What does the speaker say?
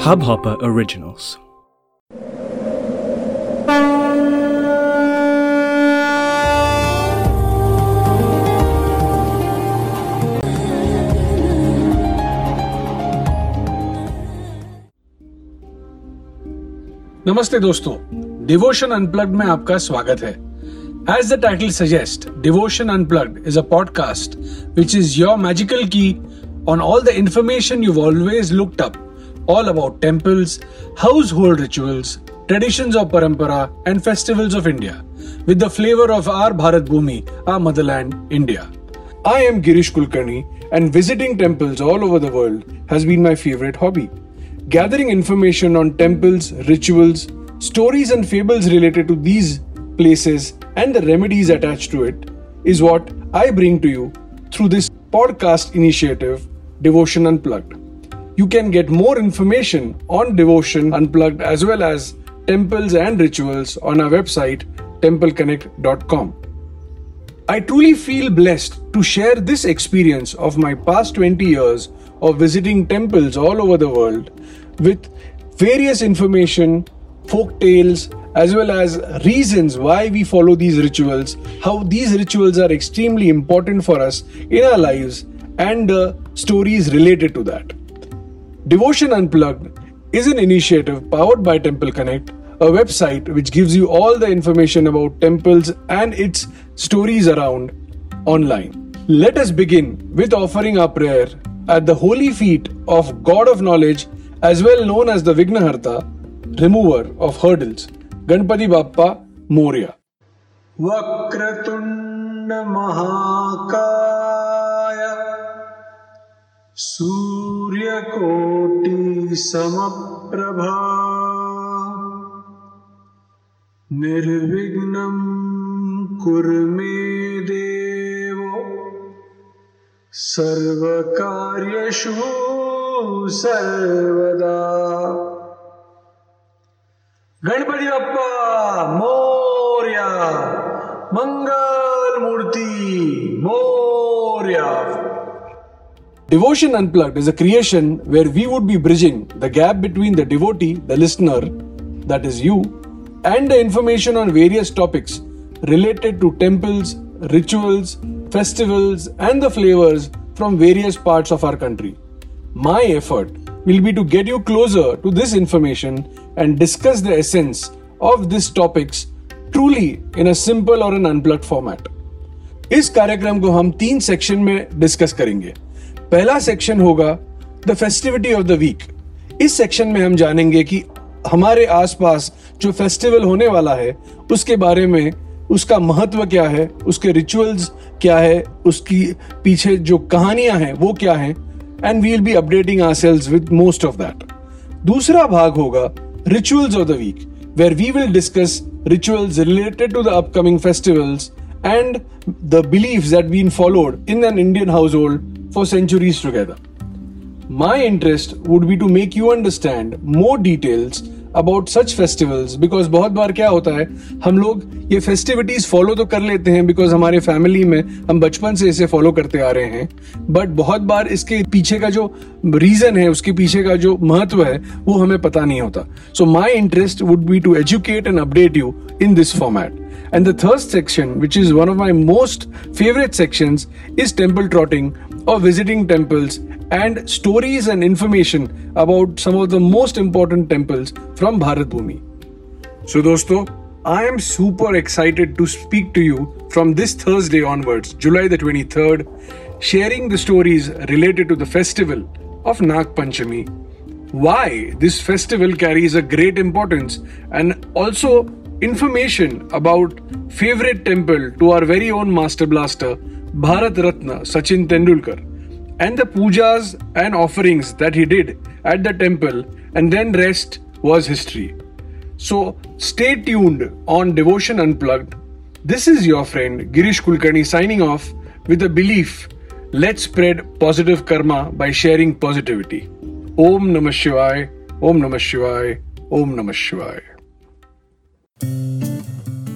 Hubhopper Originals. नमस्ते दोस्तों devotion unplugged में आपका स्वागत है as the title suggest devotion unplugged is a podcast which is your magical key on all the information you've always looked up, all about temples, household rituals, traditions of parampara, and festivals of India, with the flavor of our Bharat Bhumi, our motherland, India. I am Girish Kulkarni, and visiting temples all over the world has been my favorite hobby. Gathering information on temples, rituals, stories, and fables related to these places and the remedies attached to it is what I bring to you through this podcast initiative, Devotion Unplugged. You can get more information on Devotion Unplugged as well as temples and rituals on our website, templeconnect.com. I truly feel blessed to share this experience of my past 20 years of visiting temples all over the world with various information, folk tales, as well as reasons why we follow these rituals, how these rituals are extremely important for us in our lives, and the stories related to that. Devotion Unplugged is an initiative powered by Temple Connect, a website which gives you all the information about temples and its stories around online. Let us begin with offering our prayer at the holy feet of God of Knowledge as well known as the Vignaharta, remover of hurdles, Ganpati Bappa Moria. वक्रतुण्ड महाकाय सूर्यकोटि समप्रभा निर्विघ्नं कुरु मे देव। सर्वकार्येषु सर्वदा। ಗಣಪತಿ ಅಪ್ಪ ಮೌರ್ಯ ಮಂಗಲ್ ಮೂರ್ತಿ Devotion Unplugged is a creation where we would be bridging the gap between the devotee, the listener, that is you, and the information on various topics related to temples, rituals, festivals, and the flavors from various parts of our country. My effort will be to get you closer to this information and discuss the essence of these topics truly in a simple or an unplugged format. इस कार्यक्रम को हम तीन section में discuss करेंगे। पहला section होगा the festivity of the week इस सेक्शन में हम जानेंगे कि हमारे आसपास जो फेस्टिवल होने वाला है, उसके बारे में उसका महत्व क्या है, उसके रिचुअल्स क्या है, उसकी पीछे जो कहानियाँ हैं, वो क्या हैं and we will be updating ourselves with most of that दूसरा भाग होगा Rituals of the Week, where we will discuss rituals related to the upcoming festivals and the beliefs that have been followed in an Indian household for centuries together. My interest would be to make you understand more details about such festivals because बहुत बार क्या होता है, हम लोग ये festivities follow तो कर लेते हैं बिकॉज़ हमारे फैमिली में हम बचपन से इसे फॉलो करते आ रहे हैं बट बहुत बार इसके पीछे का जो रीजन है, उसके पीछे का जो महत्व है, वो हमें पता नहीं होता। So my interest would be to educate and update you in this format And the third section, which is one of my most favorite sections, is temple trotting or visiting temples and stories and information about some of the most important temples from Bharat Bhumi. So, dosto, I am super excited to speak to you from this Thursday onwards, July the 23rd, sharing the stories related to the festival of Nag Panchami. Why this festival carries a great importance and also information about favorite temple to our very own master blaster Bharat Ratna Sachin Tendulkar and the pujas and offerings that he did at the temple, and then rest was history. So stay tuned on Devotion Unplugged. This is your friend Girish Kulkarni signing off with a belief let's spread positive karma by sharing positivity. Om Namah Shivaya, Om Namah Shivaya, Om Namah Shivaya.